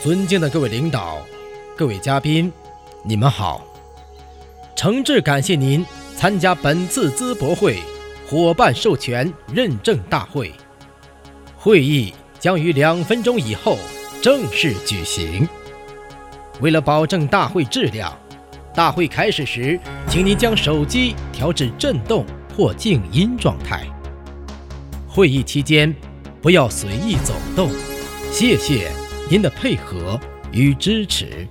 尊敬的各位领导、各位嘉宾，你们好！诚挚感谢您参加本次淄博会伙伴授权认证大会。会议将于两分钟以后正式举行。为了保证大会质量，大会开始时，请您将手机调至震动或静音状态。会议期间，不要随意走动。谢谢您的配合与支持。